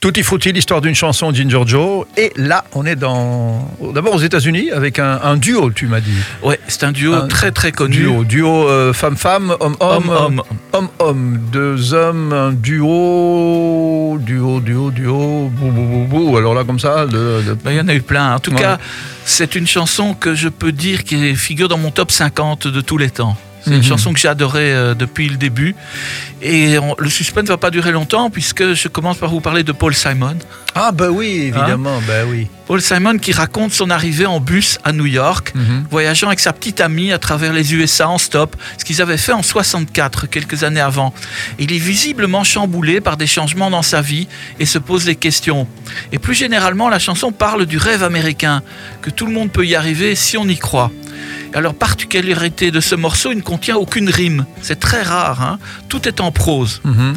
Tutti frutti, l'histoire d'une chanson Ginger Joe. Et là, on est dans. D'abord aux États-Unis avec un, un duo, tu m'as dit. Ouais, c'est un duo Un très très connu. Duo, duo euh, femme-femme, homme-homme. Homme-homme. Homme-homme. Deux hommes, un duo. Duo, duo, duo. Bou, bou, bou, bou. Alors là, comme ça. De, de- Ben, Il y en a eu plein. En tout Ouais. cas, c'est une chanson que je peux dire qui figure dans mon top 50 de tous les temps. C'est Mhm. une chanson que j'ai adorée euh, depuis le début. Et on- le suspense ne va pas durer longtemps puisque je commence par vous parler de Paul Simon. Ah, bah oui, évidemment, bah oui. Paul Simon qui raconte son arrivée en bus à New York, Mhm. voyageant avec sa petite amie à travers les USA en stop, ce qu'ils avaient fait en 64, quelques années avant. Il est visiblement chamboulé par des changements dans sa vie et se pose des questions. Et plus généralement, la chanson parle du rêve américain, que tout le monde peut y arriver si on y croit. Alors, particularité de ce morceau, il ne contient aucune rime. C'est très rare, hein. tout est en prose. Mhm.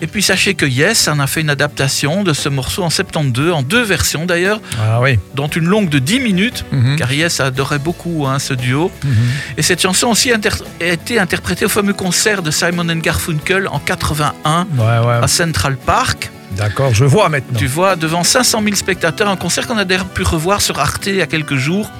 Et puis sachez que Yes en a fait une adaptation de ce morceau en 72, en deux versions d'ailleurs, Ah oui. dont une longue de 10 minutes, Mhm. car Yes adorait beaucoup hein, ce duo. Mhm. Et cette chanson aussi a été interprétée au fameux concert de Simon Garfunkel en 81 Ouais, ouais. à Central Park. D'accord, je vois maintenant. Tu vois, devant 500 000 spectateurs, un concert qu'on a d'ailleurs pu revoir sur Arte il y a quelques jours,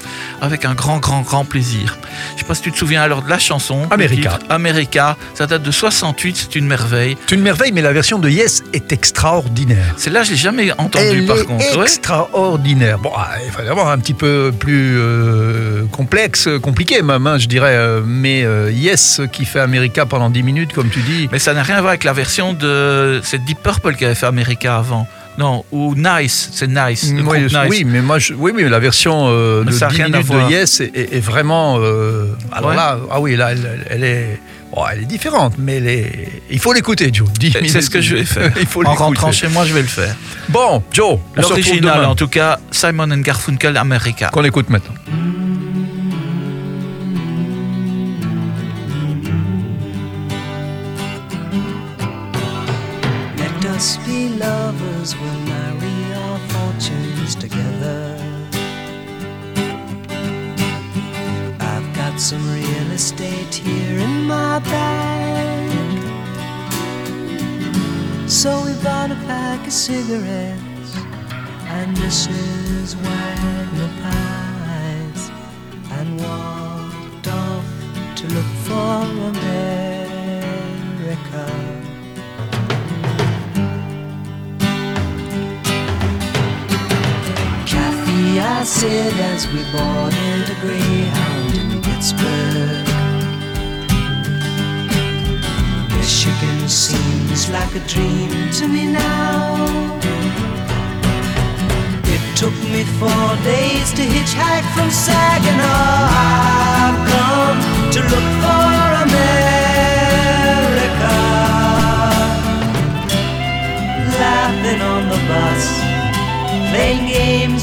avec un grand, grand, grand plaisir. Je ne sais pas si tu te souviens alors de la chanson. America. titre, America, ça date de 68, c'est une merveille. C'est une merveille, mais la version de Yes est extraordinaire. Celle-là, je l'ai jamais entendue par est contre. extraordinaire. Bon, ah, il fallait avoir un petit peu plus euh, complexe, compliqué même, hein, je dirais. euh, mais euh, Yes qui fait America pendant 10 minutes, comme tu dis. Mais ça n'a rien à voir avec la version de. C'est Deep Purple qui avait fait America avant. Non, ou Nice, c'est Nice. le Oui, groupe Nice. oui, mais moi, je- oui, oui, la version euh, Mais de ça a 10 rien à minutes de. Yes est, est- est vraiment. euh, alors Ouais. là, ah oui, là, elle, elle est. bon, elle est différente, mais elle est- il faut l'écouter, Joe. 10 C'est- ce que je vais faire. il faut en rentrant chez moi, je vais le faire. Bon, Joe, L'original, en tout cas, Simon and Garfunkel America. Qu'on écoute maintenant. Us be lovers, we'll marry our fortunes together. I've got some real estate here in my bag. So we bought a pack of cigarettes and Mrs. Wagner pies said as we boarded a Greyhound in Pittsburgh. Michigan seems like a dream to me now. It took me four days to hitchhike from Saginaw. I've come to look for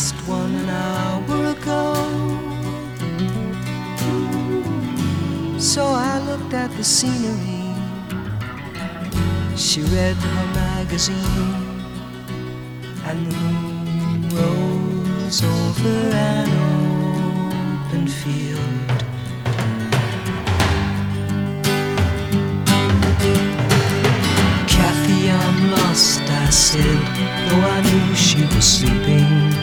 last one hour ago. So I looked at the scenery. She read her magazine, and the moon rose over an open field. Kathy, I'm lost, I said, though I knew she was sleeping.